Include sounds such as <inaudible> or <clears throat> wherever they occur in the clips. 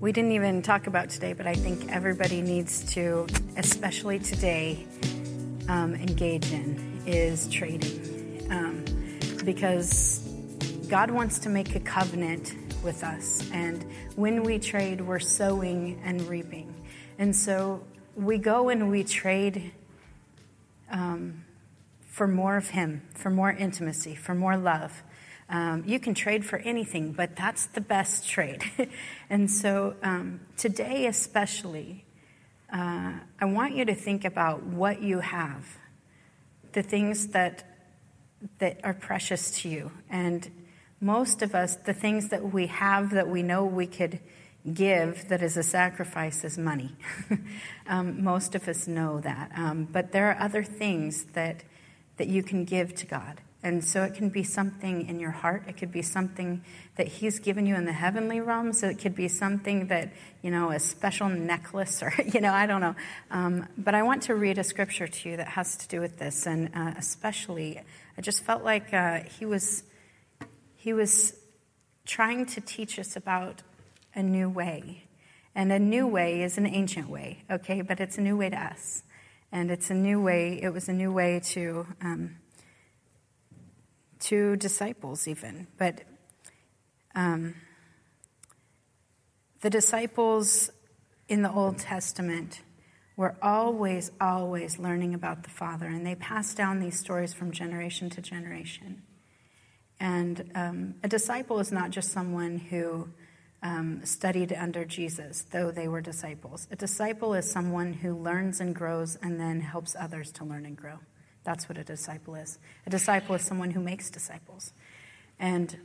we didn't even talk about today, but I think everybody needs to, especially today, um, engage in is trading. Um, because God wants to make a covenant with us. And when we trade, we're sowing and reaping. And so we go and we trade um, for more of Him, for more intimacy, for more love. Um, you can trade for anything, but that's the best trade. <laughs> and so um, today, especially, uh, I want you to think about what you have, the things that that are precious to you, and most of us, the things that we have that we know we could give that is a sacrifice is money. <laughs> um, most of us know that, um, but there are other things that that you can give to God. And so it can be something in your heart. It could be something that He's given you in the heavenly realms. It could be something that, you know, a special necklace or, <laughs> you know, I don't know. Um, but I want to read a scripture to you that has to do with this. And uh, especially, I just felt like uh, He was, He was trying to teach us about a new way. And a new way is an ancient way, okay? But it's a new way to us. And it's a new way, it was a new way to. Um, to disciples, even. But um, the disciples in the Old Testament were always, always learning about the Father, and they passed down these stories from generation to generation. And um, a disciple is not just someone who um, studied under Jesus, though they were disciples. A disciple is someone who learns and grows and then helps others to learn and grow. That's what a disciple is. A disciple is someone who makes disciples. And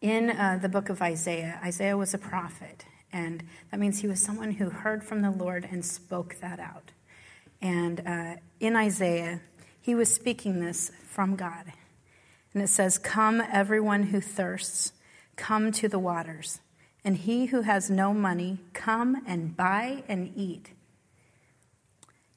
in uh, the book of Isaiah, Isaiah was a prophet, and that means he was someone who heard from the Lord and spoke that out. And uh, in Isaiah, he was speaking this from God. And it says, Come, everyone who thirsts, come to the waters. And he who has no money, come and buy and eat.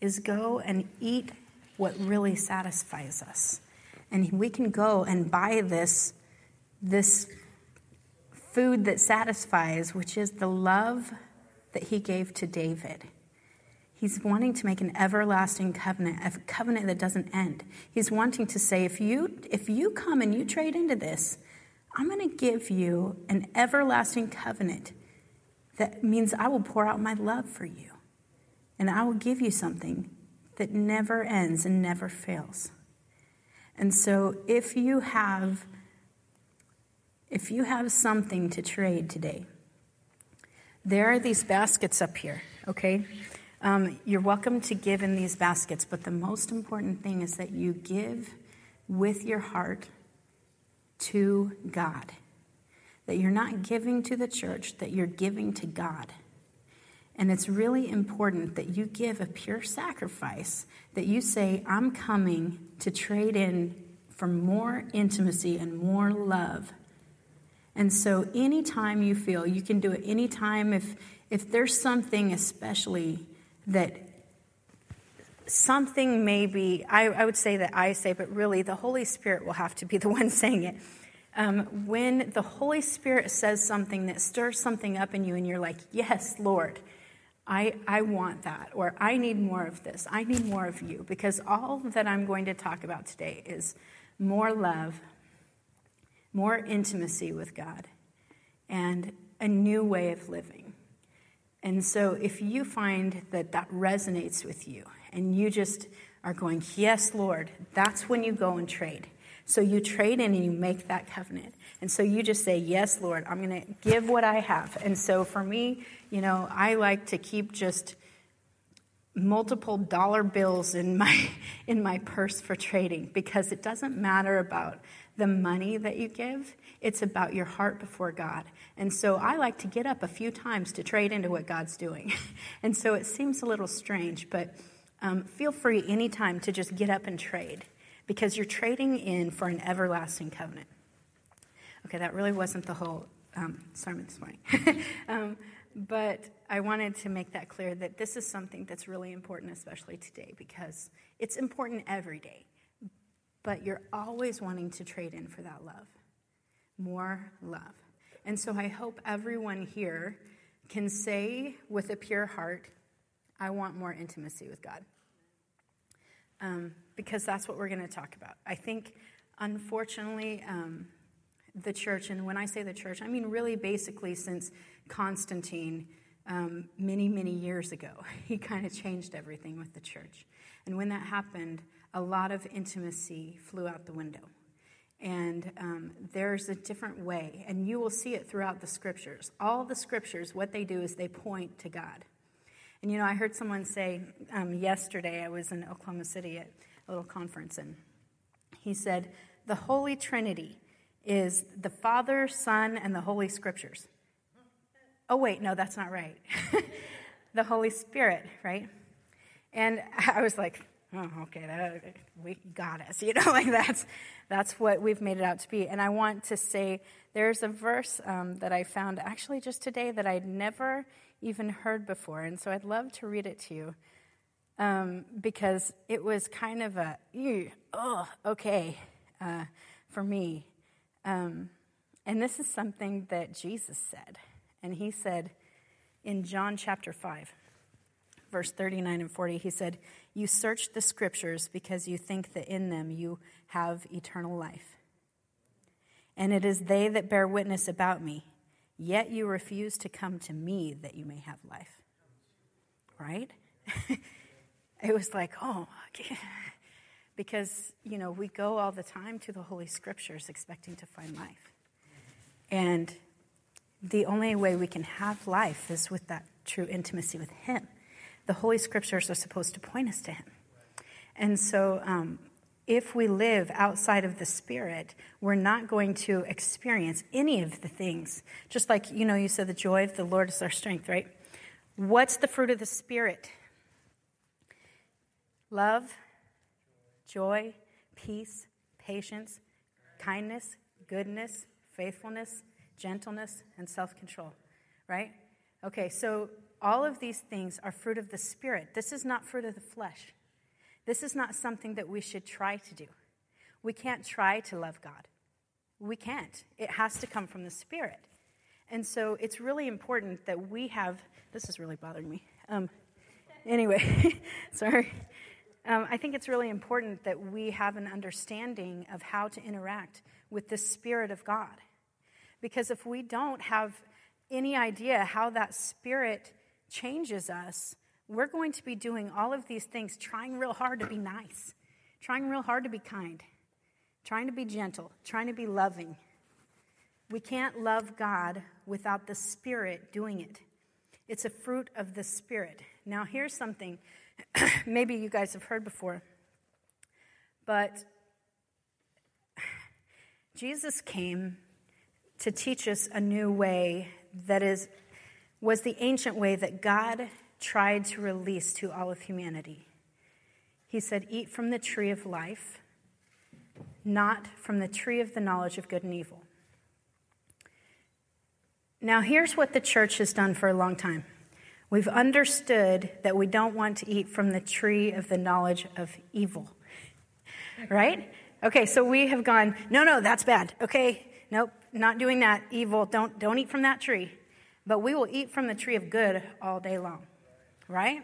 is go and eat what really satisfies us. And we can go and buy this, this food that satisfies, which is the love that he gave to David. He's wanting to make an everlasting covenant, a covenant that doesn't end. He's wanting to say, if you, if you come and you trade into this, I'm going to give you an everlasting covenant that means I will pour out my love for you and I will give you something that never ends and never fails. And so if you have if you have something to trade today, there are these baskets up here, okay? Um, you're welcome to give in these baskets, but the most important thing is that you give with your heart to God. That you're not giving to the church, that you're giving to God. And it's really important that you give a pure sacrifice, that you say, I'm coming to trade in for more intimacy and more love. And so, anytime you feel, you can do it anytime if, if there's something, especially that something maybe, I, I would say that I say, but really the Holy Spirit will have to be the <laughs> one saying it. Um, when the Holy Spirit says something that stirs something up in you, and you're like, Yes, Lord, I, I want that, or I need more of this. I need more of you, because all that I'm going to talk about today is more love, more intimacy with God, and a new way of living. And so, if you find that that resonates with you, and you just are going, Yes, Lord, that's when you go and trade. So you trade in and you make that covenant. And so you just say, Yes, Lord, I'm going to give what I have. And so for me, you know, I like to keep just multiple dollar bills in my <laughs> in my purse for trading because it doesn't matter about the money that you give it's about your heart before god and so i like to get up a few times to trade into what god's doing <laughs> and so it seems a little strange but um, feel free anytime to just get up and trade because you're trading in for an everlasting covenant okay that really wasn't the whole um, sermon this morning <laughs> um, but I wanted to make that clear that this is something that's really important, especially today, because it's important every day. But you're always wanting to trade in for that love, more love. And so I hope everyone here can say with a pure heart, I want more intimacy with God. Um, because that's what we're going to talk about. I think, unfortunately, um, the church, and when I say the church, I mean really basically since Constantine um, many, many years ago. <laughs> He kind of changed everything with the church. And when that happened, a lot of intimacy flew out the window. And um, there's a different way, and you will see it throughout the scriptures. All the scriptures, what they do is they point to God. And you know, I heard someone say um, yesterday, I was in Oklahoma City at a little conference, and he said, The Holy Trinity is the Father, Son, and the Holy Scriptures. Oh, wait, no, that's not right. <laughs> the Holy Spirit, right? And I was like, oh, okay, that, we got us. <laughs> You know, like that's, that's what we've made it out to be. And I want to say there's a verse um, that I found actually just today that I'd never even heard before. And so I'd love to read it to you um, because it was kind of a, oh, okay, uh, for me. Um, and this is something that Jesus said. And he said in John chapter 5, verse 39 and 40, he said, You search the scriptures because you think that in them you have eternal life. And it is they that bear witness about me, yet you refuse to come to me that you may have life. Right? <laughs> it was like, oh, okay. <laughs> because, you know, we go all the time to the Holy Scriptures expecting to find life. And the only way we can have life is with that true intimacy with Him. The Holy Scriptures are supposed to point us to Him. And so, um, if we live outside of the Spirit, we're not going to experience any of the things. Just like, you know, you said the joy of the Lord is our strength, right? What's the fruit of the Spirit? Love, joy, peace, patience, kindness, goodness, faithfulness, gentleness, and self control, right? Okay, so all of these things are fruit of the Spirit. This is not fruit of the flesh. This is not something that we should try to do. We can't try to love God. We can't. It has to come from the Spirit. And so it's really important that we have, this is really bothering me. Um, anyway, <laughs> sorry. Um, I think it's really important that we have an understanding of how to interact with the Spirit of God. Because if we don't have any idea how that spirit changes us, we're going to be doing all of these things, trying real hard to be nice, trying real hard to be kind, trying to be gentle, trying to be loving. We can't love God without the Spirit doing it. It's a fruit of the Spirit. Now, here's something <clears throat> maybe you guys have heard before, but Jesus came to teach us a new way that is was the ancient way that God tried to release to all of humanity. He said, "Eat from the tree of life, not from the tree of the knowledge of good and evil." Now, here's what the church has done for a long time. We've understood that we don't want to eat from the tree of the knowledge of evil. Right? Okay, so we have gone, no, no, that's bad. Okay, nope, not doing that. Evil. Don't, don't eat from that tree. But we will eat from the tree of good all day long. Right?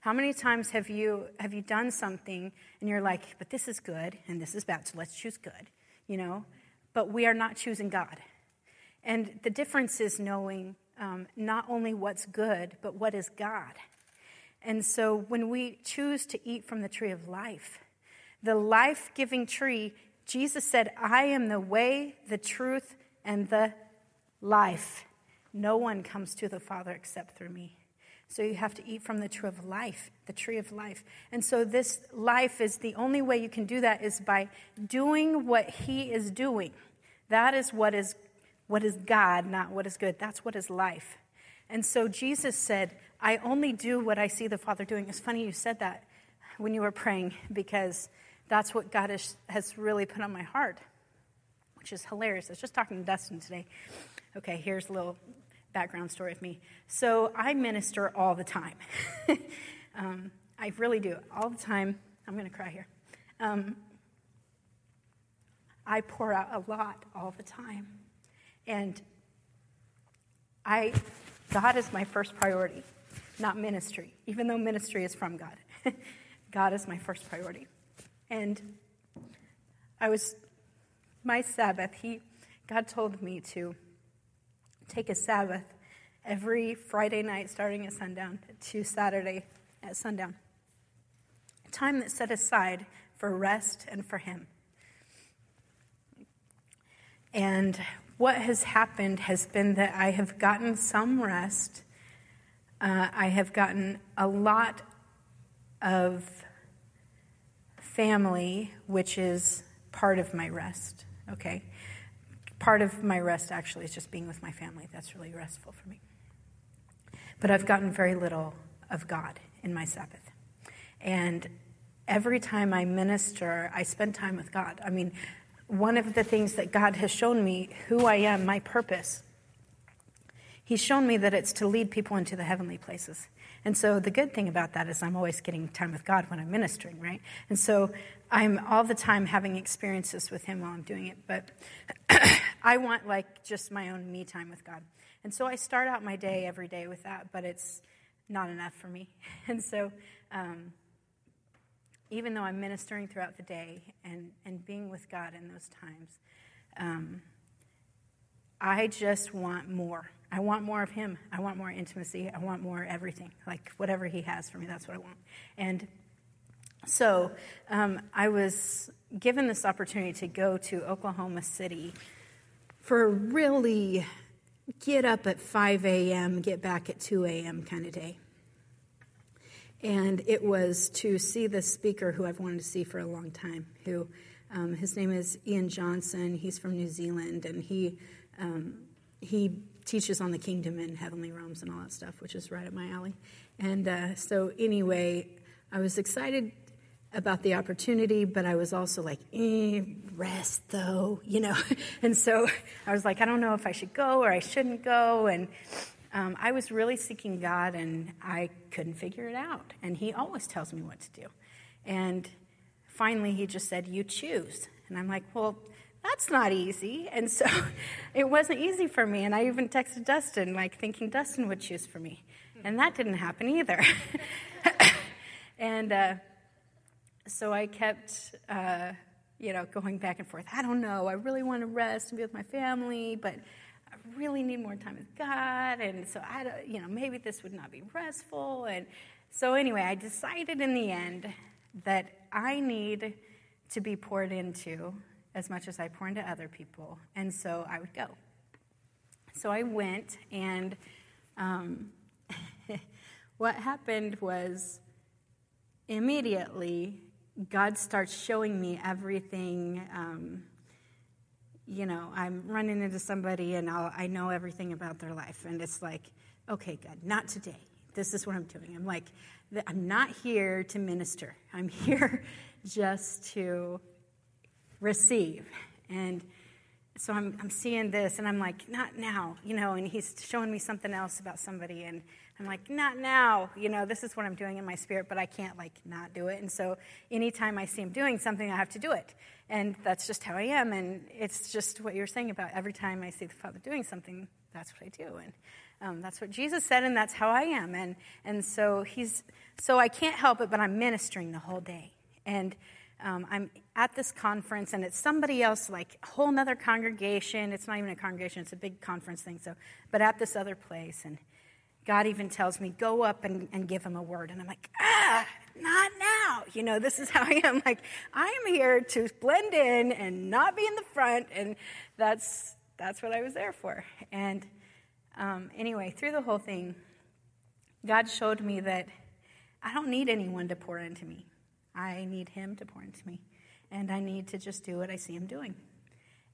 How many times have you have you done something and you're like, but this is good and this is bad, so let's choose good, you know? But we are not choosing God. And the difference is knowing um, not only what's good, but what is God. And so when we choose to eat from the tree of life, the life giving tree Jesus said, I am the way, the truth, and the life. No one comes to the Father except through me. So you have to eat from the tree of life, the tree of life. And so this life is the only way you can do that is by doing what he is doing. That is what is what is God, not what is good. That's what is life. And so Jesus said, I only do what I see the Father doing. It's funny you said that when you were praying because that's what God has, has really put on my heart, which is hilarious. I was just talking to Dustin today. Okay, here's a little background story of me. So I minister all the time. <laughs> um, I really do, all the time. I'm going to cry here. Um, I pour out a lot all the time. And I, God is my first priority, not ministry, even though ministry is from God. <laughs> God is my first priority. And I was, my Sabbath, he, God told me to take a Sabbath every Friday night starting at sundown to Saturday at sundown. A time that's set aside for rest and for Him. And what has happened has been that I have gotten some rest. Uh, I have gotten a lot of family, which is part of my rest, okay? Part of my rest actually is just being with my family. That's really restful for me. But I've gotten very little of God in my Sabbath. And every time I minister, I spend time with God. I mean, one of the things that God has shown me who I am, my purpose, He's shown me that it's to lead people into the heavenly places. And so the good thing about that is I'm always getting time with God when I'm ministering, right? And so I'm all the time having experiences with Him while I'm doing it. But <clears throat> I want like just my own me time with God. And so I start out my day every day with that, but it's not enough for me. <laughs> And so um, even though I'm ministering throughout the day and, and being with God in those times, um, I just want more. I want more of Him. I want more intimacy. I want more everything. Like whatever He has for me, that's what I want. And so um, I was given this opportunity to go to Oklahoma City for a really get up at 5 a.m., get back at 2 a.m. kind of day. And it was to see the speaker who I've wanted to see for a long time, who um, his name is Ian Johnson. He's from New Zealand, and he um, he teaches on the kingdom and heavenly realms and all that stuff, which is right up my alley. And uh, so, anyway, I was excited about the opportunity, but I was also like, eh, rest though, you know. <laughs> and so I was like, I don't know if I should go or I shouldn't go. And um, I was really seeking God, and I couldn't figure it out. And He always tells me what to do. And finally, He just said, You choose. And I'm like, Well, that's not easy. And so <laughs> it wasn't easy for me. And I even texted Dustin, like thinking Dustin would choose for me. And that didn't happen either. <laughs> and uh, so I kept, uh, you know, going back and forth. I don't know. I really want to rest and be with my family, but I really need more time with God. And so I, you know, maybe this would not be restful. And so anyway, I decided in the end that I need to be poured into as much as I pour into other people. And so I would go. So I went, and um, <laughs> what happened was immediately God starts showing me everything. Um, you know, I'm running into somebody and I'll, I know everything about their life. And it's like, okay, God, not today. This is what I'm doing. I'm like, I'm not here to minister. I'm <laughs> here just to receive. And so I'm, I'm seeing this and I'm like, not now, you know, and he's showing me something else about somebody. And I'm like, not now, you know, this is what I'm doing in my spirit, but I can't like not do it. And so anytime I see him doing something, I have to do it. And that's just how I am. And it's just what you're saying about every time I see the Father doing something, that's what I do. And um, that's what Jesus said, and that's how I am. And, and so he's, so I can't help it, but I'm ministering the whole day. And um, I'm at this conference and it's somebody else, like a whole other congregation. It's not even a congregation, it's a big conference thing. So, but at this other place, and God even tells me, go up and, and give him a word. And I'm like, ah, not now. You know, this is how I am. <laughs> Like, I am here to blend in and not be in the front. And that's, that's what I was there for. And um, anyway, through the whole thing, God showed me that I don't need anyone to pour into me. I need Him to pour into me. And I need to just do what I see Him doing.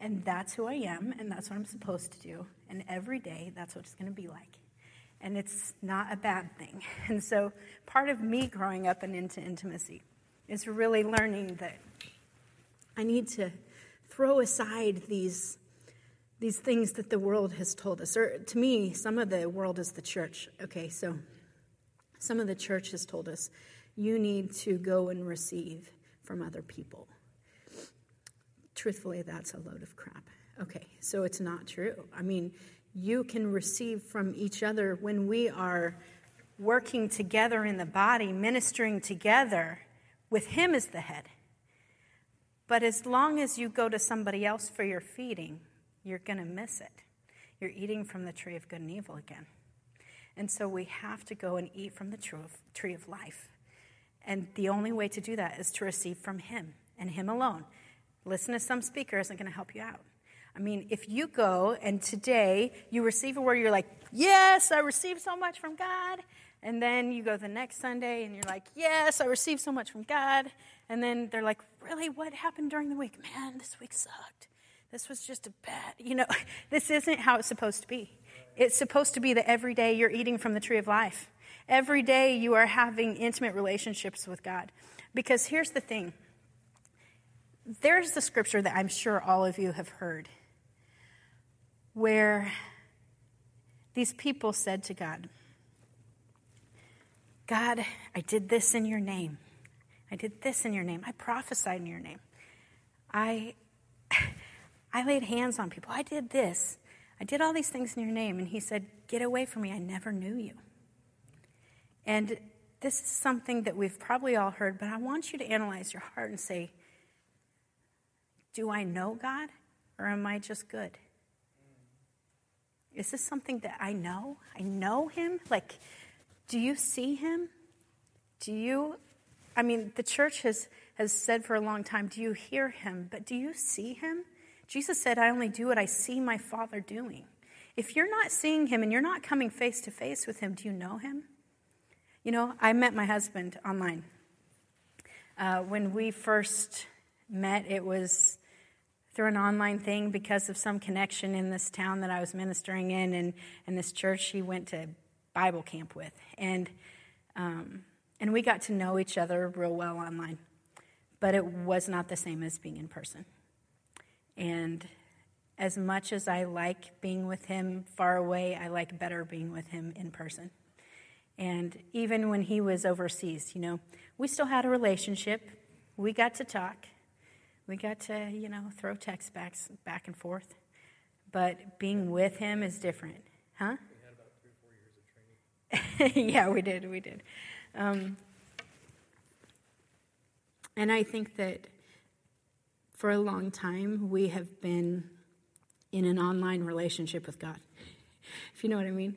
And that's who I am, and that's what I'm supposed to do. And every day, that's what it's going to be like. And it's not a bad thing. <laughs> And so, part of me growing up and into intimacy is really learning that I need to throw aside these, these things that the world has told us. Or to me, some of the world is the church. Okay, so some of the church has told us you need to go and receive from other people. Truthfully, that's a load of crap. Okay, so it's not true. I mean, you can receive from each other when we are working together in the body, ministering together with Him as the head. But as long as you go to somebody else for your feeding, you're going to miss it. You're eating from the tree of good and evil again. And so we have to go and eat from the tree of life. And the only way to do that is to receive from Him and Him alone. Listen to some speaker isn't going to help you out. I mean, if you go and today you receive a word, you're like, Yes, I received so much from God. And then you go the next Sunday and you're like, Yes, I received so much from God. And then they're like, Really, what happened during the week? Man, this week sucked. This was just a bad, <laughs> you know, this isn't how it's supposed to be. It's supposed to be that every day you're eating from the tree of life. Every day you are having intimate relationships with God. Because here's the thing there's the scripture that I'm sure all of you have heard where these people said to God, God, I did this in your name. I did this in your name. I prophesied in your name. I, <laughs> I laid hands on people. I did this. I did all these things in your name. And he said, Get away from me. I never knew you. And this is something that we've probably all heard, but I want you to analyze your heart and say, Do I know God or am I just good? Is this something that I know? I know him? Like, do you see him? Do you I mean, the church has, has said for a long time, Do you hear him? But do you see him? Jesus said, I only do what I see my Father doing. If you're not seeing him and you're not coming face to face with him, do you know him? You know, I met my husband online. Uh, when we first met, it was through an online thing because of some connection in this town that I was ministering in and, and this church he went to Bible camp with. And um, and we got to know each other real well online. But it was not the same as being in person. And as much as I like being with him far away, I like better being with him in person. And even when he was overseas, you know, we still had a relationship. We got to talk. We got to, you know, throw texts back, back and forth. But being with him is different. Huh? We had about three, four years of training. <laughs> yeah, we did. We did. Um, and I think that for a long time, we have been in an online relationship with God, <laughs> if you know what I mean.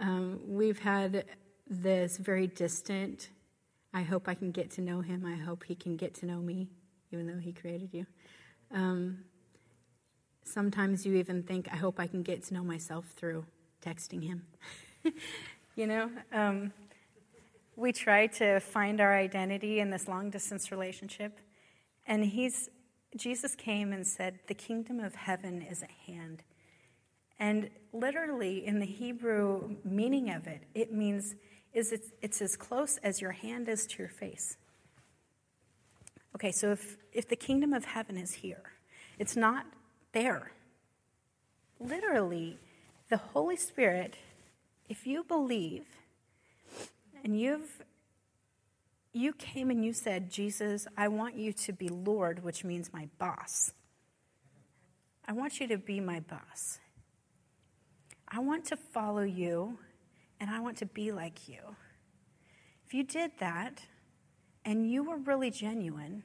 Um, we've had this very distant, I hope I can get to know him. I hope he can get to know me, even though he created you. Um, sometimes you even think, I hope I can get to know myself through texting him. <laughs> you know? Um, we try to find our identity in this long distance relationship. And he's, Jesus came and said, The kingdom of heaven is at hand. And literally, in the Hebrew meaning of it, it means is it's, it's as close as your hand is to your face. Okay, so if, if the kingdom of heaven is here, it's not there. Literally, the Holy Spirit, if you believe, and you've you came and you said, Jesus, I want you to be Lord, which means my boss. I want you to be my boss. I want to follow you and I want to be like you. If you did that and you were really genuine,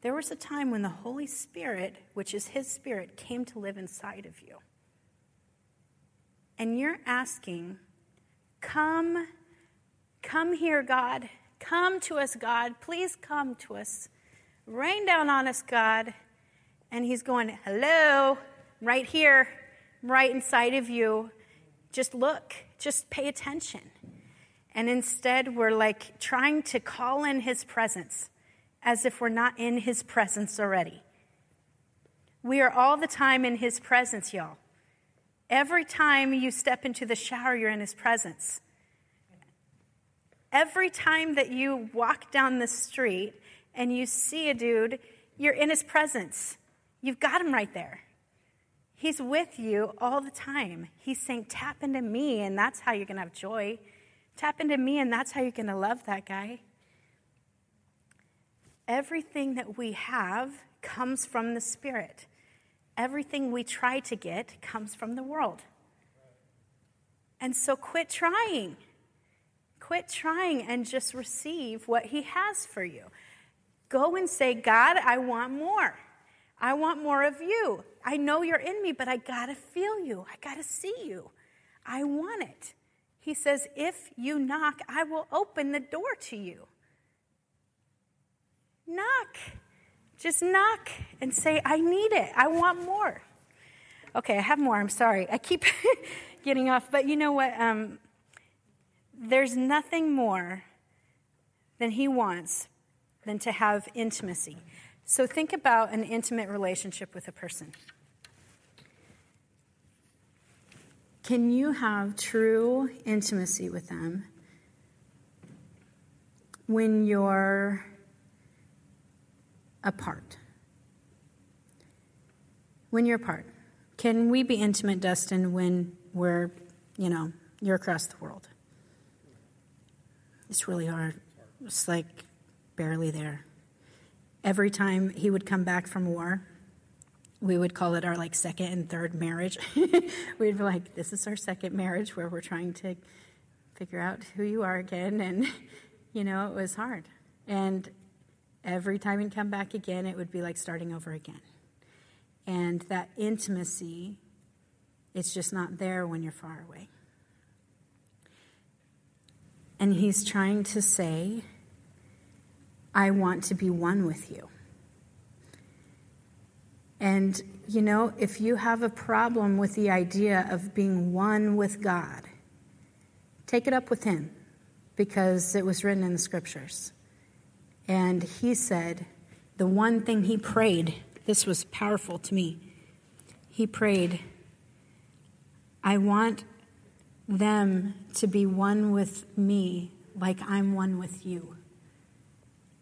there was a time when the Holy Spirit, which is His Spirit, came to live inside of you. And you're asking, Come Come here, God. Come to us, God. Please come to us. Rain down on us, God. And he's going, Hello, right here, right inside of you. Just look, just pay attention. And instead, we're like trying to call in his presence as if we're not in his presence already. We are all the time in his presence, y'all. Every time you step into the shower, you're in his presence. Every time that you walk down the street and you see a dude, you're in his presence. You've got him right there. He's with you all the time. He's saying, Tap into me, and that's how you're going to have joy. Tap into me, and that's how you're going to love that guy. Everything that we have comes from the Spirit. Everything we try to get comes from the world. And so quit trying. Quit trying and just receive what He has for you. Go and say, God, I want more. I want more of you. I know you're in me, but I got to feel you. I got to see you. I want it. He says, If you knock, I will open the door to you. Knock. Just knock and say, I need it. I want more. Okay, I have more. I'm sorry. I keep <laughs> getting off. But you know what? Um, there's nothing more than he wants than to have intimacy. So think about an intimate relationship with a person. Can you have true intimacy with them when you're apart? When you're apart. Can we be intimate, Dustin, when we're, you know, you're across the world? It's really hard. It's like barely there every time he would come back from war, we would call it our like second and third marriage. <laughs> We'd be like, this is our second marriage where we're trying to figure out who you are again. <laughs> And, you know, it was hard. And every time he'd come back again, it would be like starting over again. And that intimacy, it's just not there when you're far away. And he's trying to say, I want to be one with you. And, you know, if you have a problem with the idea of being one with God, take it up with Him because it was written in the scriptures. And He said, the one thing He prayed, this was powerful to me. He prayed, I want them to be one with me like I'm one with you.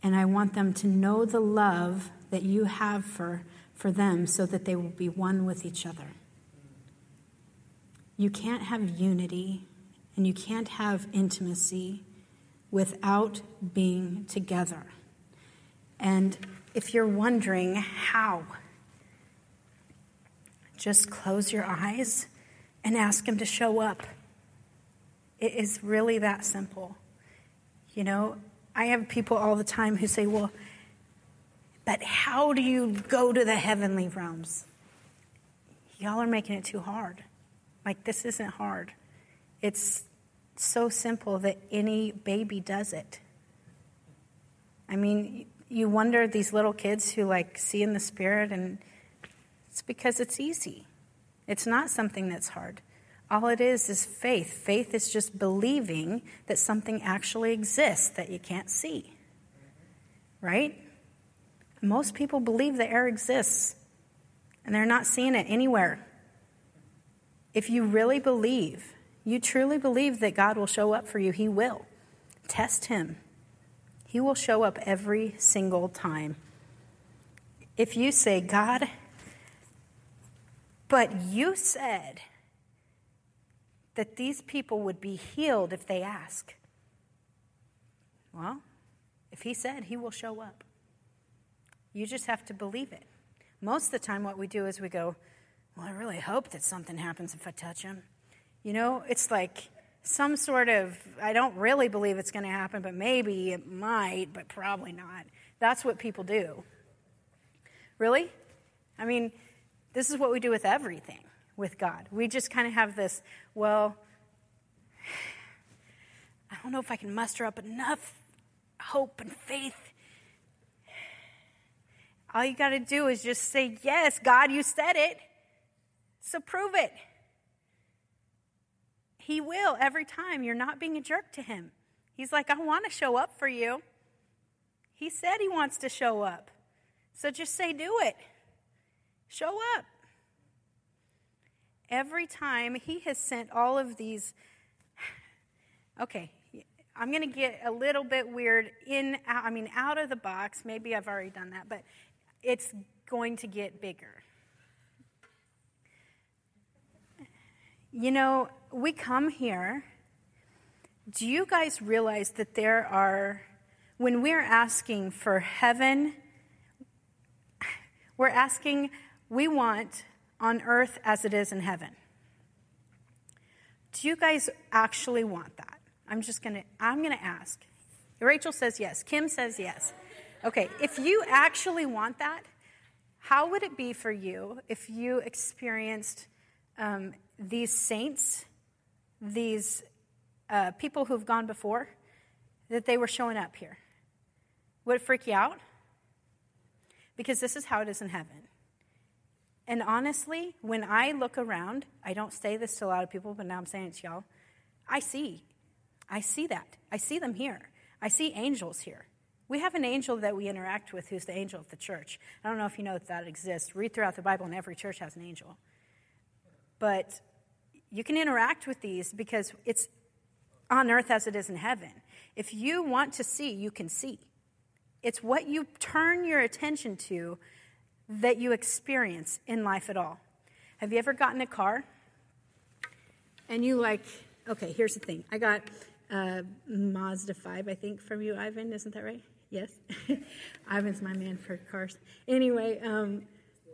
And I want them to know the love that you have for, for them so that they will be one with each other. You can't have unity and you can't have intimacy without being together. And if you're wondering how, just close your eyes and ask Him to show up. It is really that simple. You know, I have people all the time who say, well, but how do you go to the heavenly realms? Y'all are making it too hard. Like, this isn't hard. It's so simple that any baby does it. I mean, you wonder these little kids who like see in the spirit, and it's because it's easy. It's not something that's hard. All it is is faith. Faith is just believing that something actually exists that you can't see. Right? Most people believe the air exists, and they're not seeing it anywhere. If you really believe, you truly believe that God will show up for you, He will. Test Him. He will show up every single time. If you say, God, but you said, that these people would be healed if they ask? Well, if he said, he will show up. You just have to believe it. Most of the time, what we do is we go, Well, I really hope that something happens if I touch him. You know, it's like some sort of, I don't really believe it's going to happen, but maybe it might, but probably not. That's what people do. Really? I mean, this is what we do with everything with God. We just kind of have this, well, <sighs> I don't know if I can muster up enough hope and faith. All you got to do is just say, Yes, God, you said it. So prove it. He will every time. You're not being a jerk to Him. He's like, I want to show up for you. He said he wants to show up. So just say, do it. Show up. Every time he has sent all of these. <sighs> Okay, I'm going to get a little bit weird in, I mean, out of the box. Maybe I've already done that, but it's going to get bigger. You know, we come here. Do you guys realize that there are, when we're asking for heaven, we're asking, we want on earth as it is in heaven. Do you guys actually want that? I'm just going to I'm going to ask. Rachel says yes. Kim says yes. Okay, if you actually want that, how would it be for you if you experienced um, these saints, these uh, people who've gone before, that they were showing up here? Would it freak you out? Because this is how it is in heaven. And honestly, when I look around, I don't say this to a lot of people, but now I'm saying it to y'all. I see. I see that. I see them here. I see angels here. We have an angel that we interact with who's the angel of the church. I don't know if you know that that exists. Read throughout the Bible, and every church has an angel. But you can interact with these because it's on earth as it is in heaven. If you want to see, you can see. It's what you turn your attention to that you experience in life at all. Have you ever gotten a car and you like, okay, here's the thing. I got a Mazda 5, I think, from you, Ivan. Isn't that right? Yes. <laughs> Ivan's my man for cars. Anyway, um,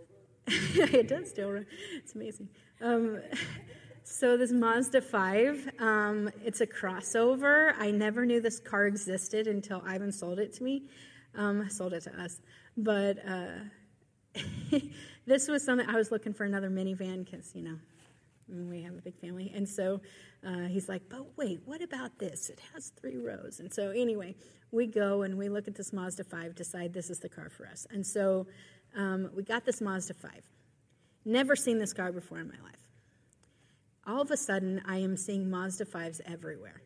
<laughs> it does still run. It's amazing. Um, <laughs> so this Mazda 5, um, it's a crossover. I never knew this car existed until Ivan sold it to me. Um, sold it to us. But uh, this was something I was looking for another minivan because, you know, we have a big family. And so uh, he's like, but wait, what about this? It has three rows. And so, anyway, we go and we look at this Mazda 5, decide this is the car for us. And so um, we got this Mazda 5. Never seen this car before in my life. All of a sudden, I am seeing Mazda 5s everywhere.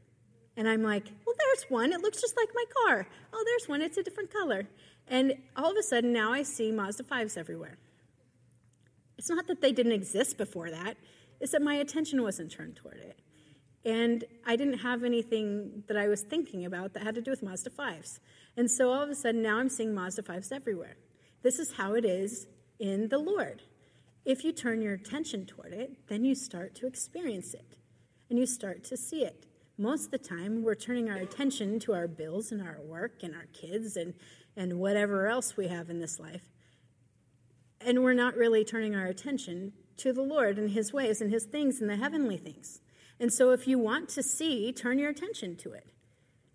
And I'm like, well, there's one. It looks just like my car. Oh, there's one. It's a different color. And all of a sudden, now I see Mazda 5s everywhere. It's not that they didn't exist before that, it's that my attention wasn't turned toward it. And I didn't have anything that I was thinking about that had to do with Mazda 5s. And so all of a sudden, now I'm seeing Mazda 5s everywhere. This is how it is in the Lord. If you turn your attention toward it, then you start to experience it and you start to see it. Most of the time, we're turning our attention to our bills and our work and our kids and and whatever else we have in this life. And we're not really turning our attention to the Lord and His ways and His things and the heavenly things. And so, if you want to see, turn your attention to it.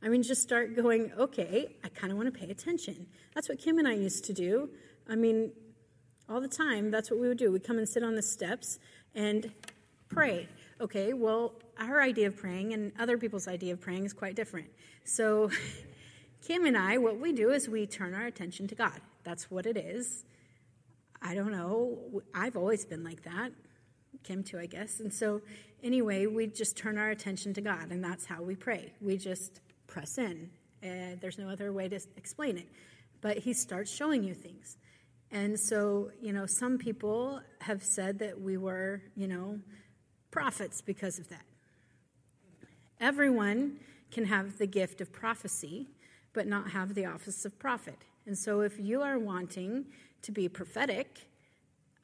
I mean, just start going, okay, I kind of want to pay attention. That's what Kim and I used to do. I mean, all the time, that's what we would do. We'd come and sit on the steps and pray. Okay, well, our idea of praying and other people's idea of praying is quite different. So, <laughs> Kim and I, what we do is we turn our attention to God. That's what it is. I don't know. I've always been like that. Kim, too, I guess. And so, anyway, we just turn our attention to God, and that's how we pray. We just press in. There's no other way to explain it. But He starts showing you things. And so, you know, some people have said that we were, you know, prophets because of that. Everyone can have the gift of prophecy, but not have the office of prophet. And so, if you are wanting to be prophetic,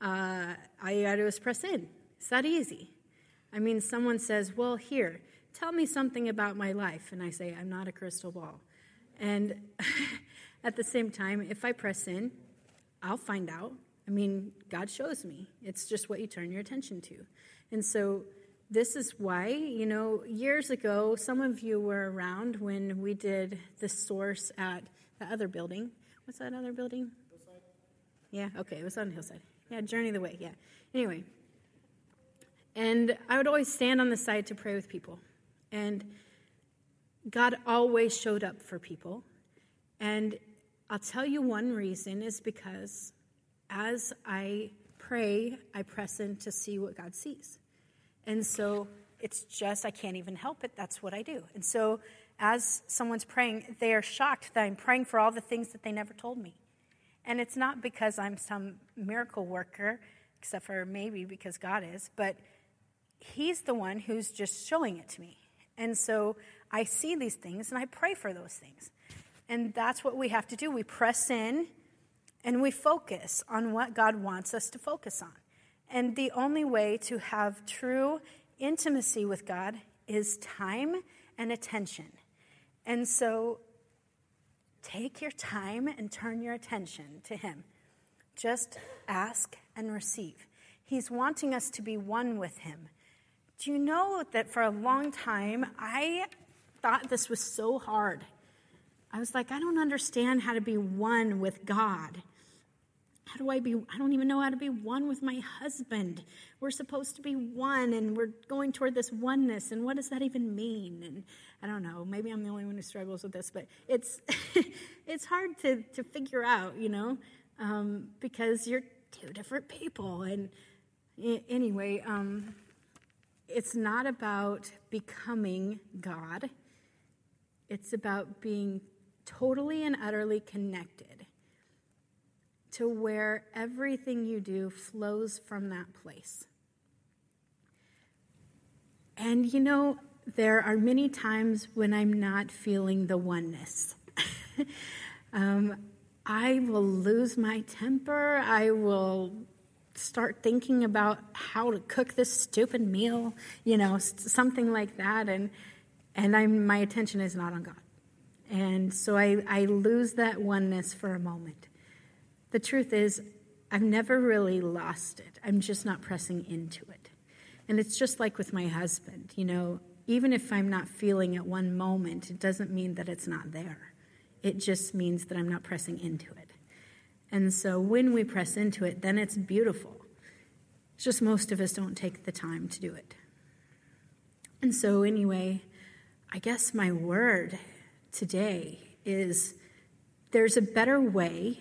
uh, all you got to do is press in. It's that easy. I mean, someone says, Well, here, tell me something about my life. And I say, I'm not a crystal ball. And <laughs> at the same time, if I press in, I'll find out. I mean, God shows me. It's just what you turn your attention to. And so, this is why, you know, years ago, some of you were around when we did the source at the other building. What's that other building? Yeah, okay, it was on the Hillside. Yeah, Journey the Way, yeah. Anyway, and I would always stand on the side to pray with people. And God always showed up for people. And I'll tell you one reason is because as I pray, I press in to see what God sees. And so it's just, I can't even help it. That's what I do. And so as someone's praying, they are shocked that I'm praying for all the things that they never told me. And it's not because I'm some miracle worker, except for maybe because God is, but He's the one who's just showing it to me. And so I see these things and I pray for those things. And that's what we have to do. We press in and we focus on what God wants us to focus on. And the only way to have true intimacy with God is time and attention. And so take your time and turn your attention to Him. Just ask and receive. He's wanting us to be one with Him. Do you know that for a long time I thought this was so hard? I was like, I don't understand how to be one with God. How do I be? I don't even know how to be one with my husband. We're supposed to be one, and we're going toward this oneness. And what does that even mean? And I don't know. Maybe I'm the only one who struggles with this, but it's <laughs> it's hard to to figure out, you know, um, because you're two different people. And anyway, um, it's not about becoming God. It's about being totally and utterly connected to where everything you do flows from that place. And you know, there are many times when I'm not feeling the oneness. <laughs> um, I will lose my temper. I will start thinking about how to cook this stupid meal, you know, something like that. And, and I'm, my attention is not on God. And so I, I lose that oneness for a moment. The truth is, I've never really lost it. I'm just not pressing into it. And it's just like with my husband, you know, even if I'm not feeling it one moment, it doesn't mean that it's not there. It just means that I'm not pressing into it. And so when we press into it, then it's beautiful. It's just most of us don't take the time to do it. And so, anyway, I guess my word today is there's a better way,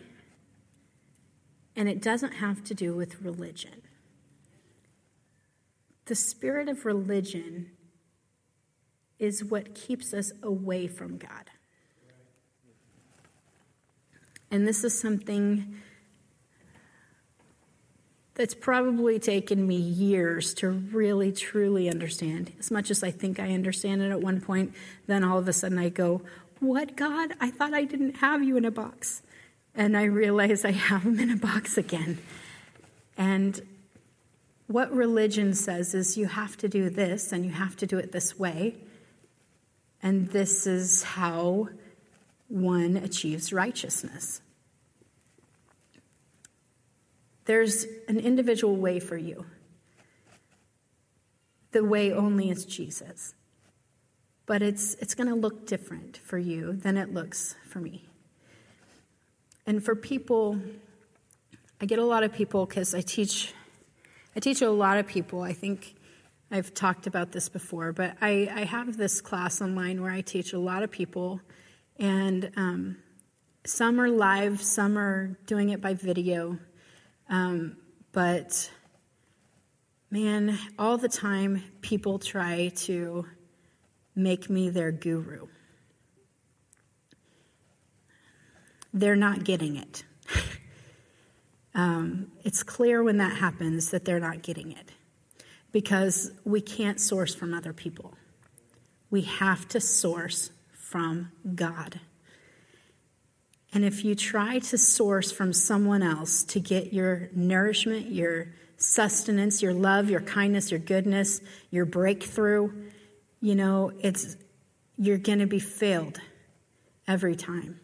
and it doesn't have to do with religion. The spirit of religion is what keeps us away from God. And this is something that's probably taken me years to really truly understand. As much as I think I understand it at one point, then all of a sudden I go, What, God? I thought I didn't have you in a box. And I realize I have them in a box again. And what religion says is you have to do this and you have to do it this way. And this is how one achieves righteousness. There's an individual way for you. The way only is Jesus. But it's, it's going to look different for you than it looks for me. And for people, I get a lot of people because I teach, I teach a lot of people. I think I've talked about this before, but I, I have this class online where I teach a lot of people, and um, some are live, some are doing it by video. Um, but man, all the time people try to make me their guru. They're not getting it. um, it's clear when that happens that they're not getting it because we can't source from other people. We have to source from God. And if you try to source from someone else to get your nourishment, your sustenance, your love, your kindness, your goodness, your breakthrough, you know, it's you're going to be failed every time.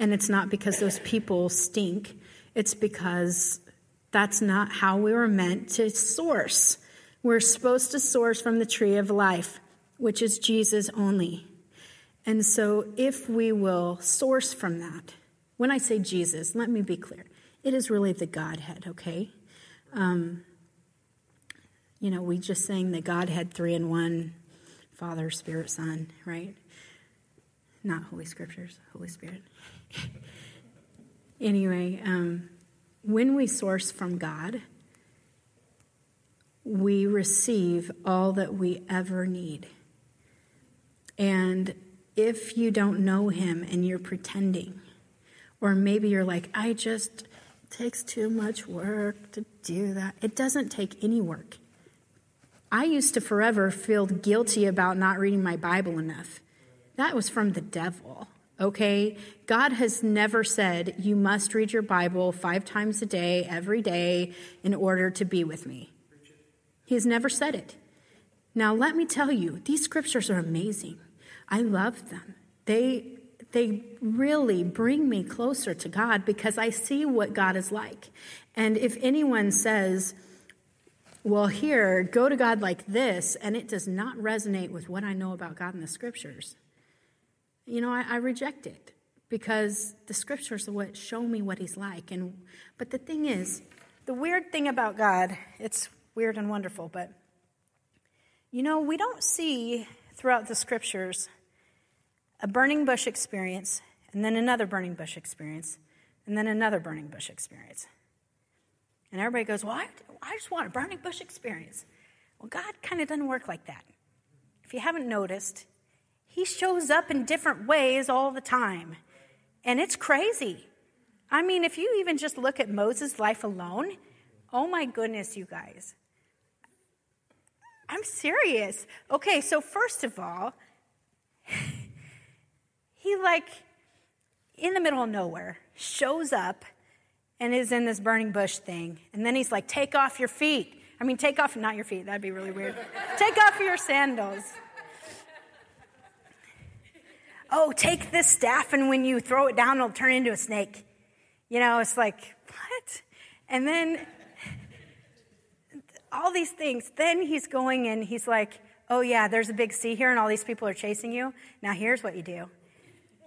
And it's not because those people stink. It's because that's not how we were meant to source. We're supposed to source from the tree of life, which is Jesus only. And so, if we will source from that, when I say Jesus, let me be clear. It is really the Godhead, okay? Um, you know, we just sang the Godhead three in one Father, Spirit, Son, right? Not Holy Scriptures, Holy Spirit. <laughs> anyway, um, when we source from God, we receive all that we ever need. And if you don't know him and you're pretending, or maybe you're like, I just takes too much work to do that. It doesn't take any work. I used to forever feel guilty about not reading my Bible enough. That was from the devil, okay? God has never said you must read your Bible five times a day, every day, in order to be with me. He has never said it. Now, let me tell you, these scriptures are amazing. I love them. They they really bring me closer to God because I see what God is like. And if anyone says, well, here, go to God like this, and it does not resonate with what I know about God in the scriptures, you know, I, I reject it because the scriptures are what show me what He's like. And but the thing is, the weird thing about God, it's weird and wonderful, but you know, we don't see throughout the scriptures a burning bush experience, and then another burning bush experience, and then another burning bush experience. And everybody goes, Well, I, I just want a burning bush experience. Well, God kind of doesn't work like that. If you haven't noticed, He shows up in different ways all the time. And it's crazy. I mean, if you even just look at Moses' life alone, oh my goodness, you guys. I'm serious. Okay, so first of all, <laughs> he like in the middle of nowhere shows up and is in this burning bush thing and then he's like take off your feet i mean take off not your feet that'd be really weird <laughs> take off your sandals oh take this staff and when you throw it down it'll turn into a snake you know it's like what and then all these things then he's going and he's like oh yeah there's a big sea here and all these people are chasing you now here's what you do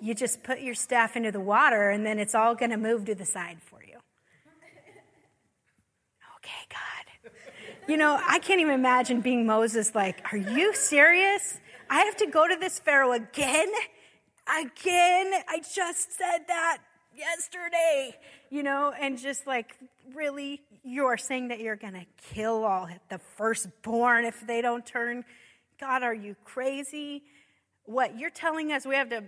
you just put your staff into the water and then it's all going to move to the side for you. Okay, God. You know, I can't even imagine being Moses like, are you serious? I have to go to this Pharaoh again? Again? I just said that yesterday, you know, and just like, really, you're saying that you're going to kill all the firstborn if they don't turn? God, are you crazy? What, you're telling us we have to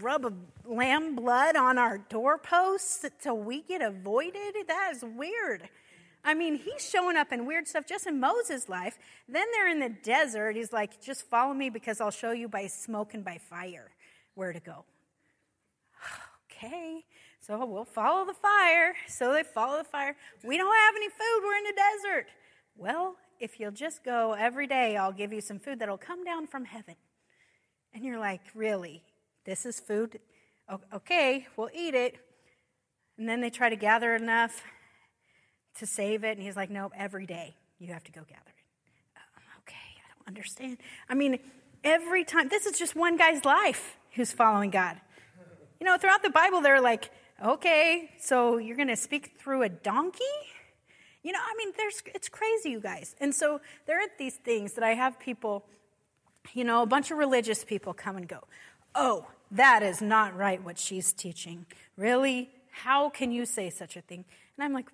rub a lamb blood on our doorposts so we get avoided? That is weird. I mean, he's showing up in weird stuff just in Moses' life. Then they're in the desert. He's like, just follow me because I'll show you by smoke and by fire where to go. <sighs> Okay, so we'll follow the fire. So they follow the fire. We don't have any food. We're in the desert. Well, if you'll just go every day, I'll give you some food that'll come down from heaven. And you're like, really? This is food. Okay, we'll eat it. And then they try to gather enough to save it. And he's like, Nope, every day you have to go gather it. Uh, okay, I don't understand. I mean, every time, this is just one guy's life who's following God. You know, throughout the Bible, they're like, okay, so you're going to speak through a donkey? You know, I mean, there's, it's crazy, you guys. And so there are these things that I have people, you know, a bunch of religious people come and go. Oh, that is not right what she's teaching. Really? How can you say such a thing? And I'm like,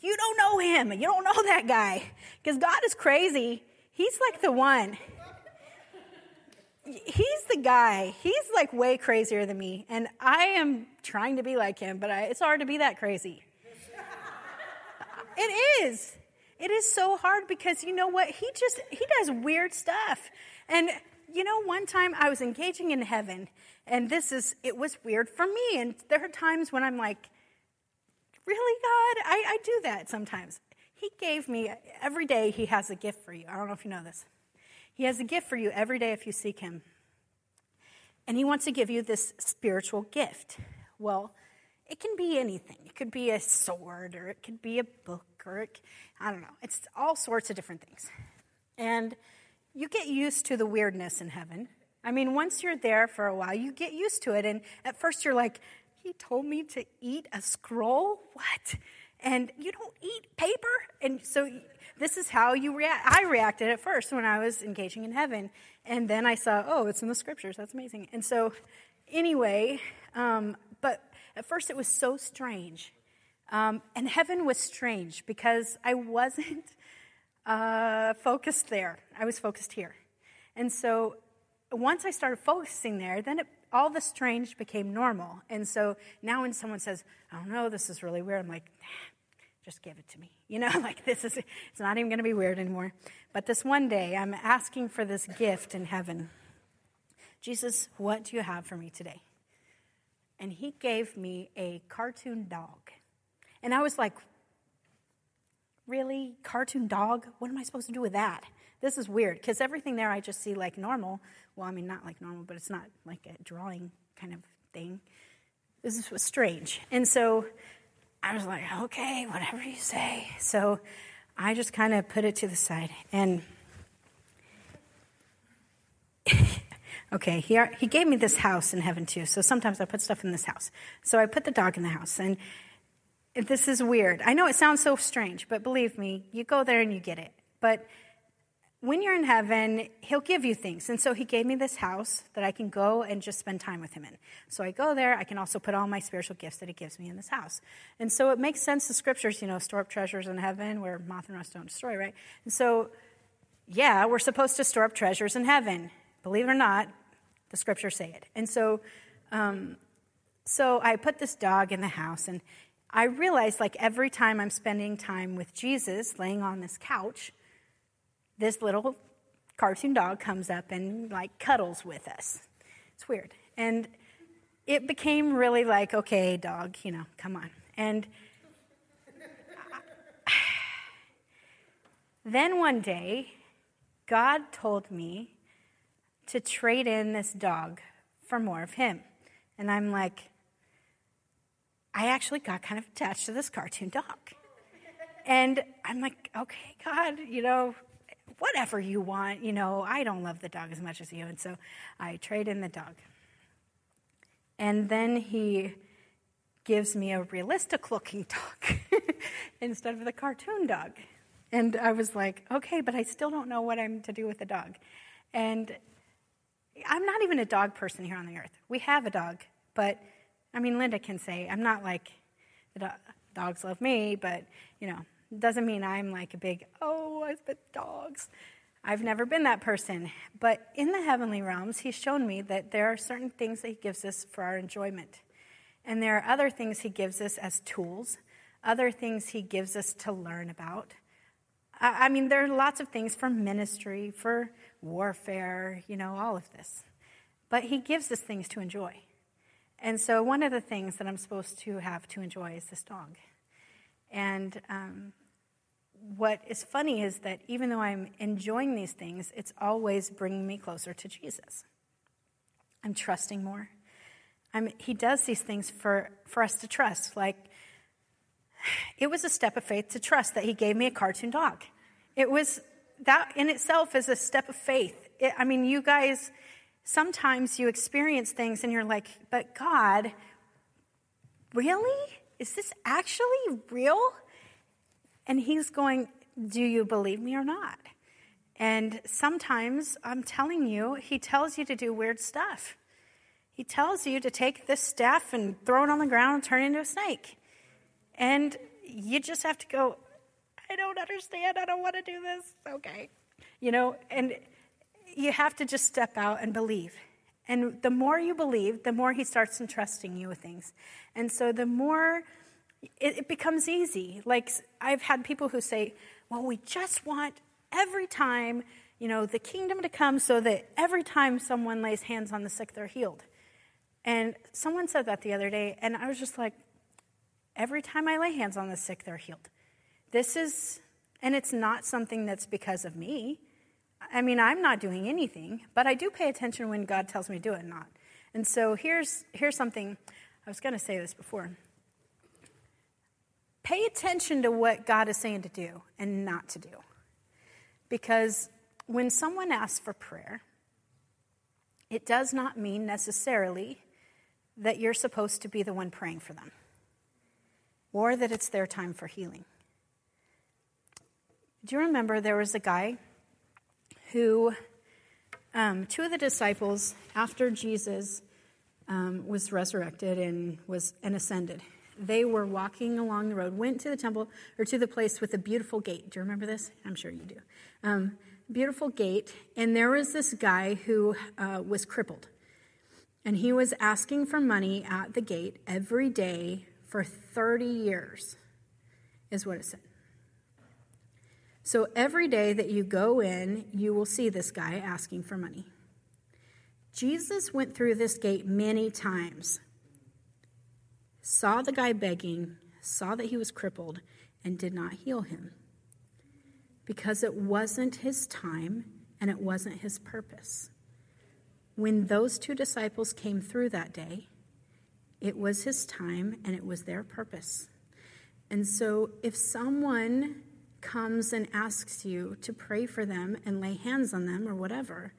you don't know him. You don't know that guy. Because God is crazy. He's like the one. He's the guy. He's like way crazier than me. And I am trying to be like him, but I, it's hard to be that crazy. it is. It is so hard because you know what? He just, he does weird stuff. And you know, one time I was engaging in heaven, and this is, it was weird for me. And there are times when I'm like, really, God? I, I do that sometimes. He gave me, every day, He has a gift for you. I don't know if you know this. He has a gift for you every day if you seek Him. And He wants to give you this spiritual gift. Well, it can be anything. It could be a sword, or it could be a book, or it, I don't know. It's all sorts of different things. And you get used to the weirdness in heaven. I mean, once you're there for a while, you get used to it. And at first, you're like, he told me to eat a scroll? What? And you don't eat paper? And so this is how you react. I reacted at first when I was engaging in heaven. And then I saw, oh, it's in the scriptures. That's amazing. And so, anyway, um, but at first it was so strange. Um, and heaven was strange because I wasn't <laughs> uh, focused there. I was focused here. And so once I started focusing there, then it, all the strange became normal. And so now when someone says, I don't know, this is really weird, I'm like, just give it to me. You know, <laughs> like this is, it's not even going to be weird anymore. But this one day, I'm asking for this gift in heaven. Jesus, what do you have for me today? And he gave me a cartoon dog. And I was like, really? Cartoon dog? What am I supposed to do with that? This is weird because everything there I just see like normal. Well, I mean, not like normal, but it's not like a drawing kind of thing. This was strange. And so I was like, okay, whatever you say. So I just kind of put it to the side. And <laughs> okay, he, he gave me this house in heaven too. So sometimes I put stuff in this house. So I put the dog in the house. And this is weird. I know it sounds so strange, but believe me, you go there and you get it. But when you're in heaven, he'll give you things. And so he gave me this house that I can go and just spend time with him in. So I go there. I can also put all my spiritual gifts that he gives me in this house. And so it makes sense. The scriptures, you know, store up treasures in heaven where moth and rust don't destroy, right? And so, yeah, we're supposed to store up treasures in heaven. Believe it or not, the scriptures say it. And so, um, so I put this dog in the house, and I realized like every time I'm spending time with Jesus laying on this couch, this little cartoon dog comes up and like cuddles with us. It's weird. And it became really like, okay, dog, you know, come on. And <sighs> then one day, God told me to trade in this dog for more of him. And I'm like, I actually got kind of attached to this cartoon dog. And I'm like, okay, God, you know, whatever you want. You know, I don't love the dog as much as you. And so I trade in the dog. And then he gives me a realistic looking <laughs> dog <laughs> instead of the cartoon dog. And I was like, okay, but I still don't know what I'm to do with the dog. And I'm not even a dog person here on the earth. We have a dog, but I mean, Linda can say, I'm not like the do- dogs love me, but you know, doesn't mean I'm like a big, oh, I spit dogs. I've never been that person. But in the heavenly realms, he's shown me that there are certain things that he gives us for our enjoyment. And there are other things he gives us as tools, other things he gives us to learn about. I mean, there are lots of things for ministry, for warfare, you know, all of this. But he gives us things to enjoy. And so, one of the things that I'm supposed to have to enjoy is this dog. And um, what is funny is that even though I'm enjoying these things, it's always bringing me closer to Jesus. I'm trusting more. I'm, he does these things for, for us to trust. Like, it was a step of faith to trust that he gave me a cartoon dog. It was, that in itself is a step of faith. It, I mean, you guys, sometimes you experience things and you're like, but God, really? Is this actually real? And he's going, Do you believe me or not? And sometimes, I'm telling you, he tells you to do weird stuff. He tells you to take this staff and throw it on the ground and turn it into a snake. And you just have to go, I don't understand. I don't want to do this. Okay. You know, and you have to just step out and believe. And the more you believe, the more he starts entrusting you with things. And so the more it, it becomes easy. Like I've had people who say, well, we just want every time, you know, the kingdom to come so that every time someone lays hands on the sick, they're healed. And someone said that the other day, and I was just like, every time I lay hands on the sick, they're healed. This is, and it's not something that's because of me. I mean, I'm not doing anything, but I do pay attention when God tells me to do it not. And so here's, here's something, I was going to say this before. Pay attention to what God is saying to do and not to do. Because when someone asks for prayer, it does not mean necessarily that you're supposed to be the one praying for them or that it's their time for healing. Do you remember there was a guy who, um, two of the disciples, after Jesus um, was resurrected and was and ascended, they were walking along the road, went to the temple or to the place with the beautiful gate. Do you remember this? I'm sure you do. Um, beautiful gate, and there was this guy who uh, was crippled. And he was asking for money at the gate every day for 30 years, is what it said. So every day that you go in, you will see this guy asking for money. Jesus went through this gate many times, saw the guy begging, saw that he was crippled, and did not heal him because it wasn't his time and it wasn't his purpose. When those two disciples came through that day, it was his time and it was their purpose. And so if someone comes and asks you to pray for them and lay hands on them or whatever,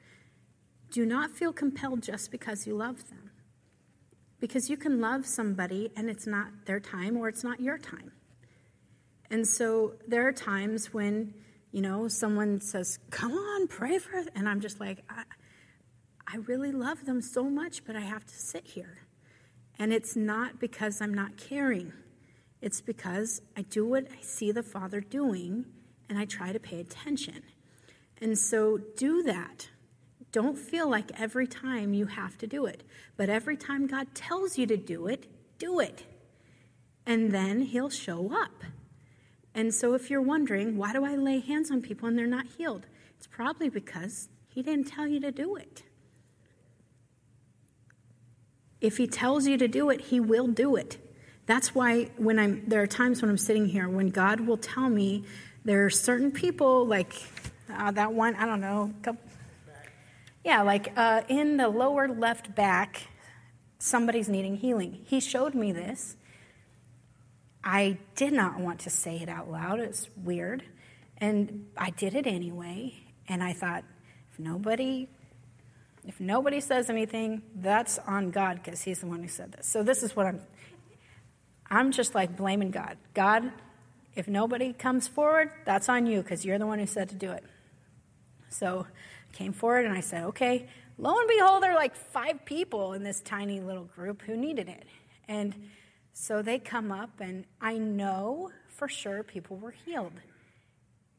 do not feel compelled just because you love them. Because you can love somebody and it's not their time or it's not your time. And so there are times when, you know, someone says, Come on, pray for it. And I'm just like, I, I really love them so much, but I have to sit here. And it's not because I'm not caring. It's because I do what I see the Father doing and I try to pay attention. And so do that. Don't feel like every time you have to do it, but every time God tells you to do it, do it. And then He'll show up. And so if you're wondering, why do I lay hands on people and they're not healed? It's probably because He didn't tell you to do it. If He tells you to do it, He will do it. That's why when I'm there are times when I'm sitting here when God will tell me there are certain people like uh, that one I don't know, couple, yeah, like uh, in the lower left back, somebody's needing healing. He showed me this. I did not want to say it out loud. It's weird, and I did it anyway. And I thought, if nobody if nobody says anything, that's on God because He's the one who said this. So this is what I'm I'm just like blaming God. God, if nobody comes forward, that's on you because you're the one who said to do it. So came forward and I said, okay. Lo and behold, there are like five people in this tiny little group who needed it. And so they come up, and I know for sure people were healed.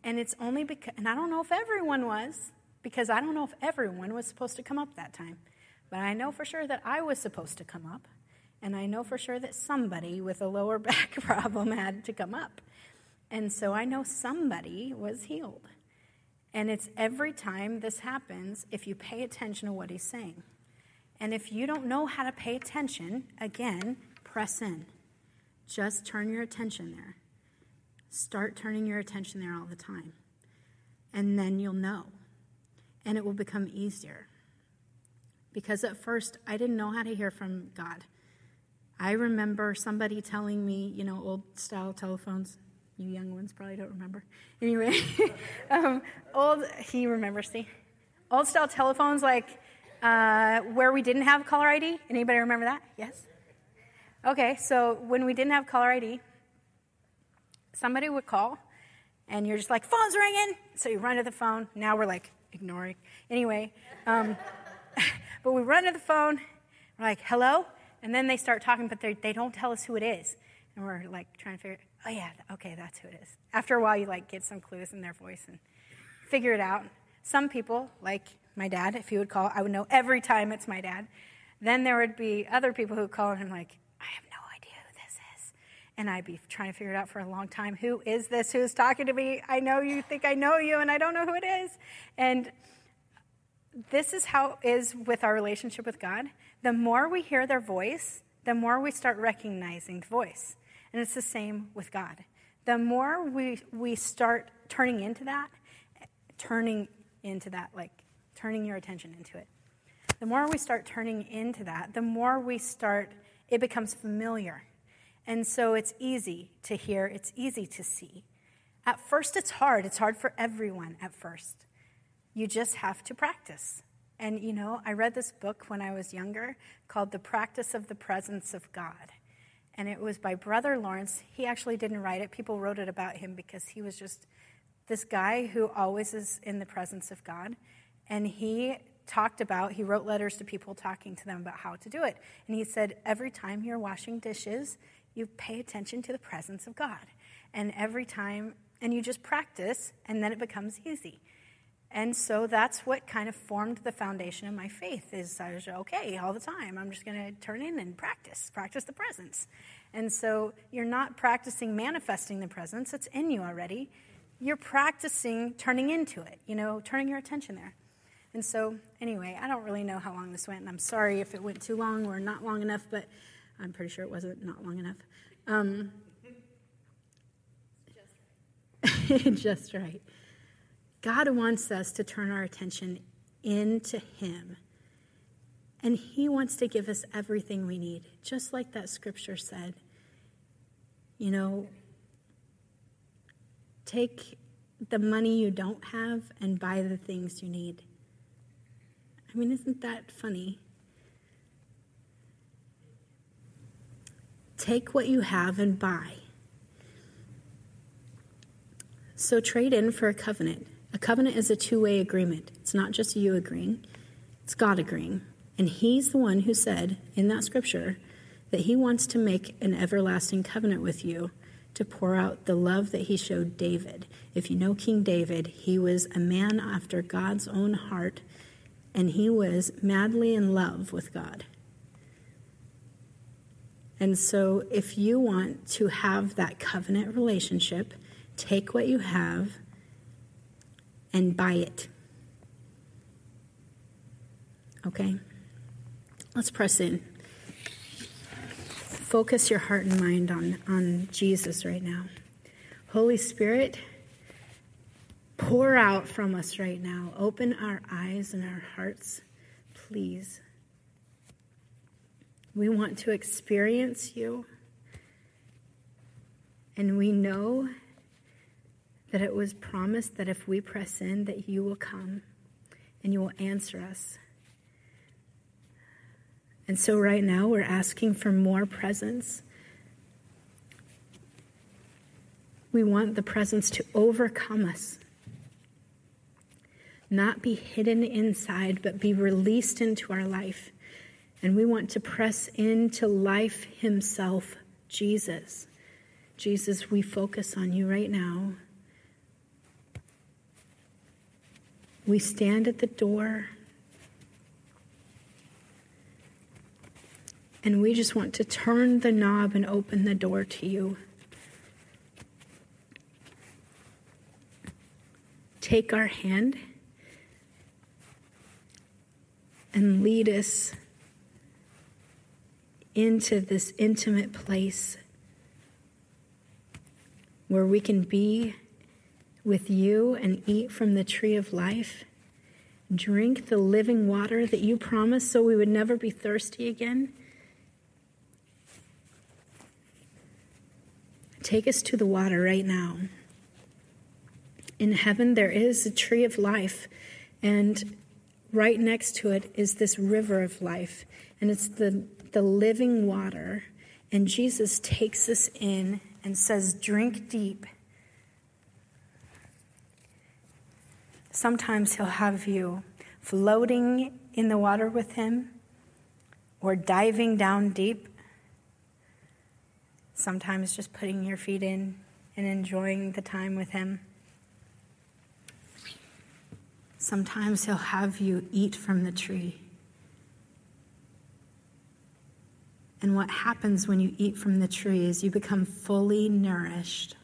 And it's only because, and I don't know if everyone was, because I don't know if everyone was supposed to come up that time. But I know for sure that I was supposed to come up. And I know for sure that somebody with a lower <laughs> back <laughs> problem had to come up. And so I know somebody was healed. And it's every time this happens if you pay attention to what he's saying. And if you don't know how to pay attention, again, press in. Just turn your attention there. Start turning your attention there all the time. And then you'll know. And it will become easier. Because at first, I didn't know how to hear from God. I remember somebody telling me, you know, old style telephones. You young ones probably don't remember. Anyway, <laughs> um, old, he remembers, see? Old style telephones, like uh, where we didn't have caller ID. Anybody remember that? Yes? Okay, so when we didn't have caller ID, somebody would call, and you're just like, phone's ringing. So you run to the phone. Now we're like, ignoring. Anyway, um, <laughs> but we run to the phone. We're like, hello? And then they start talking, but they don't tell us who it is. And we're like trying to figure, oh yeah, okay, that's who it is. After a while, you like get some clues in their voice and figure it out. Some people, like my dad, if he would call, I would know every time it's my dad. Then there would be other people who call, and I'm like, I have no idea who this is. And I'd be trying to figure it out for a long time. Who is this? Who's talking to me? I know you think I know you, and I don't know who it is. And this is how it is with our relationship with God the more we hear their voice, the more we start recognizing the voice. And it's the same with God. The more we, we start turning into that, turning into that, like turning your attention into it, the more we start turning into that, the more we start, it becomes familiar. And so it's easy to hear, it's easy to see. At first, it's hard. It's hard for everyone at first. You just have to practice. And you know, I read this book when I was younger called The Practice of the Presence of God. And it was by Brother Lawrence. He actually didn't write it, people wrote it about him because he was just this guy who always is in the presence of God. And he talked about, he wrote letters to people talking to them about how to do it. And he said, every time you're washing dishes, you pay attention to the presence of God. And every time, and you just practice, and then it becomes easy. And so that's what kind of formed the foundation of my faith is I was okay all the time. I'm just going to turn in and practice, practice the presence. And so you're not practicing manifesting the presence, it's in you already. You're practicing turning into it, you know, turning your attention there. And so, anyway, I don't really know how long this went, and I'm sorry if it went too long or not long enough, but I'm pretty sure it wasn't not long enough. Um, <laughs> just right. <laughs> just right. God wants us to turn our attention into Him. And He wants to give us everything we need, just like that scripture said. You know, take the money you don't have and buy the things you need. I mean, isn't that funny? Take what you have and buy. So trade in for a covenant. A covenant is a two way agreement. It's not just you agreeing, it's God agreeing. And He's the one who said in that scripture that He wants to make an everlasting covenant with you to pour out the love that He showed David. If you know King David, he was a man after God's own heart, and he was madly in love with God. And so, if you want to have that covenant relationship, take what you have and buy it. Okay? Let's press in. Focus your heart and mind on, on Jesus right now. Holy Spirit, pour out from us right now. Open our eyes and our hearts, please. We want to experience you. And we know that it was promised that if we press in, that you will come and you will answer us. And so, right now, we're asking for more presence. We want the presence to overcome us, not be hidden inside, but be released into our life. And we want to press into life Himself, Jesus. Jesus, we focus on you right now. We stand at the door and we just want to turn the knob and open the door to you. Take our hand and lead us into this intimate place where we can be with you and eat from the tree of life, drink the living water that you promised so we would never be thirsty again. Take us to the water right now. In heaven, there is a tree of life, and right next to it is this river of life, and it's the, the living water. And Jesus takes us in and says, Drink deep Sometimes He'll have you floating in the water with Him or diving down deep. Sometimes just putting your feet in and enjoying the time with Him. Sometimes He'll have you eat from the tree. And what happens when you eat from the tree is you become fully nourished.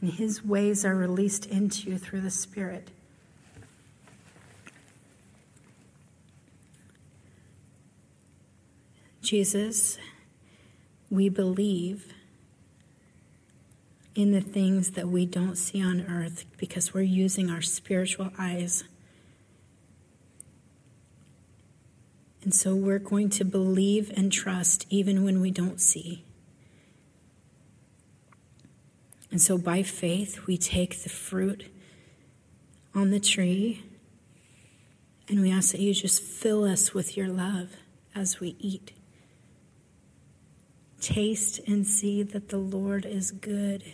And his ways are released into you through the Spirit. Jesus, we believe in the things that we don't see on earth because we're using our spiritual eyes. And so we're going to believe and trust even when we don't see. And so by faith, we take the fruit on the tree and we ask that you just fill us with your love as we eat. Taste and see that the Lord is good.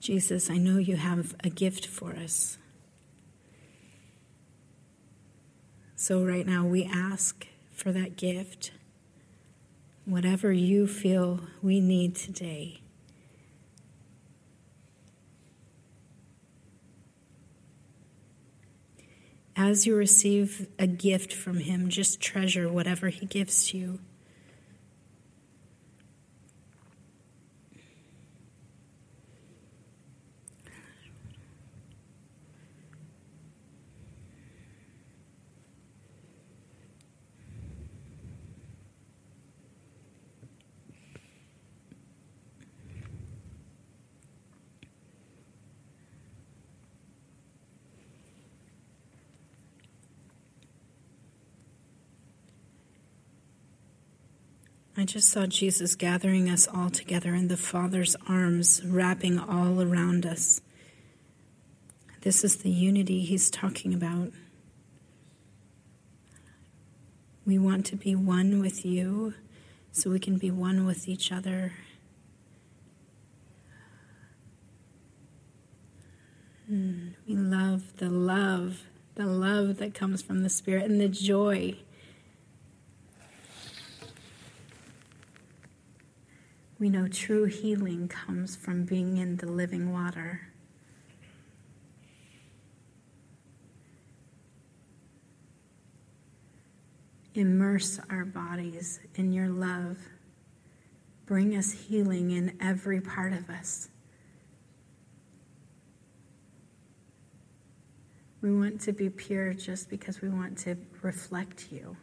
Jesus, I know you have a gift for us. So, right now, we ask for that gift. Whatever you feel we need today. As you receive a gift from Him, just treasure whatever He gives to you. I just saw Jesus gathering us all together in the Father's arms, wrapping all around us. This is the unity he's talking about. We want to be one with you so we can be one with each other. Hmm, we love the love, the love that comes from the Spirit and the joy We know true healing comes from being in the living water. Immerse our bodies in your love. Bring us healing in every part of us. We want to be pure just because we want to reflect you.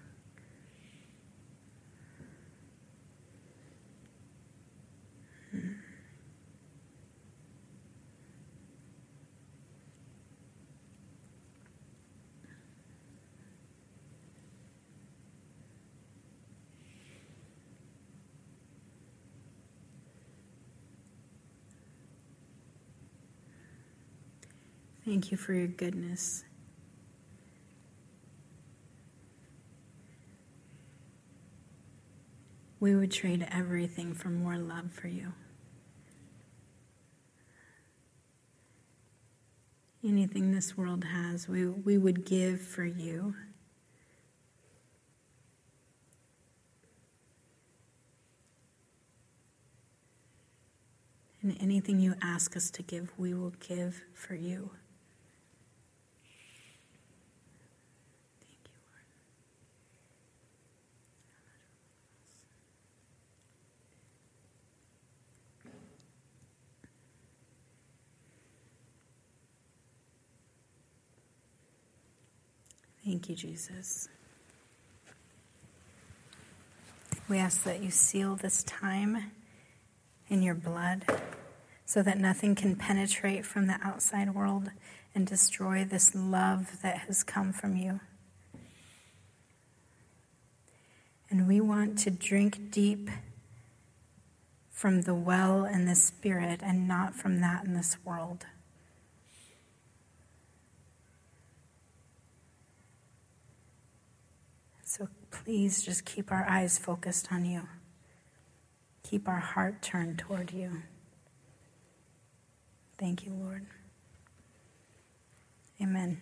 Thank you for your goodness. We would trade everything for more love for you. Anything this world has, we, we would give for you. And anything you ask us to give, we will give for you. Thank you, Jesus. We ask that you seal this time in your blood so that nothing can penetrate from the outside world and destroy this love that has come from you. And we want to drink deep from the well in the spirit and not from that in this world. So please just keep our eyes focused on you. Keep our heart turned toward you. Thank you, Lord. Amen.